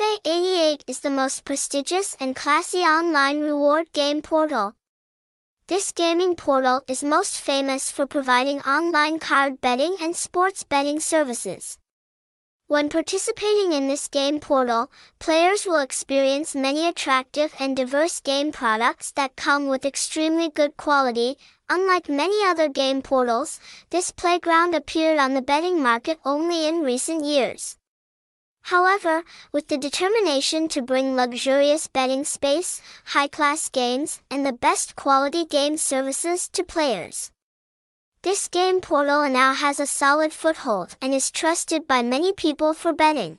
Fa88 is the most prestigious and classy online reward game portal. This gaming portal is most famous for providing online card betting and sports betting services. When participating in this game portal, players will experience many attractive and diverse game products that come with extremely good quality. Unlike many other game portals, this playground appeared on the betting market only in recent years. However, with the determination to bring luxurious betting space, high-class games, and the best quality game services to players. This game portal now has a solid foothold and is trusted by many people for betting.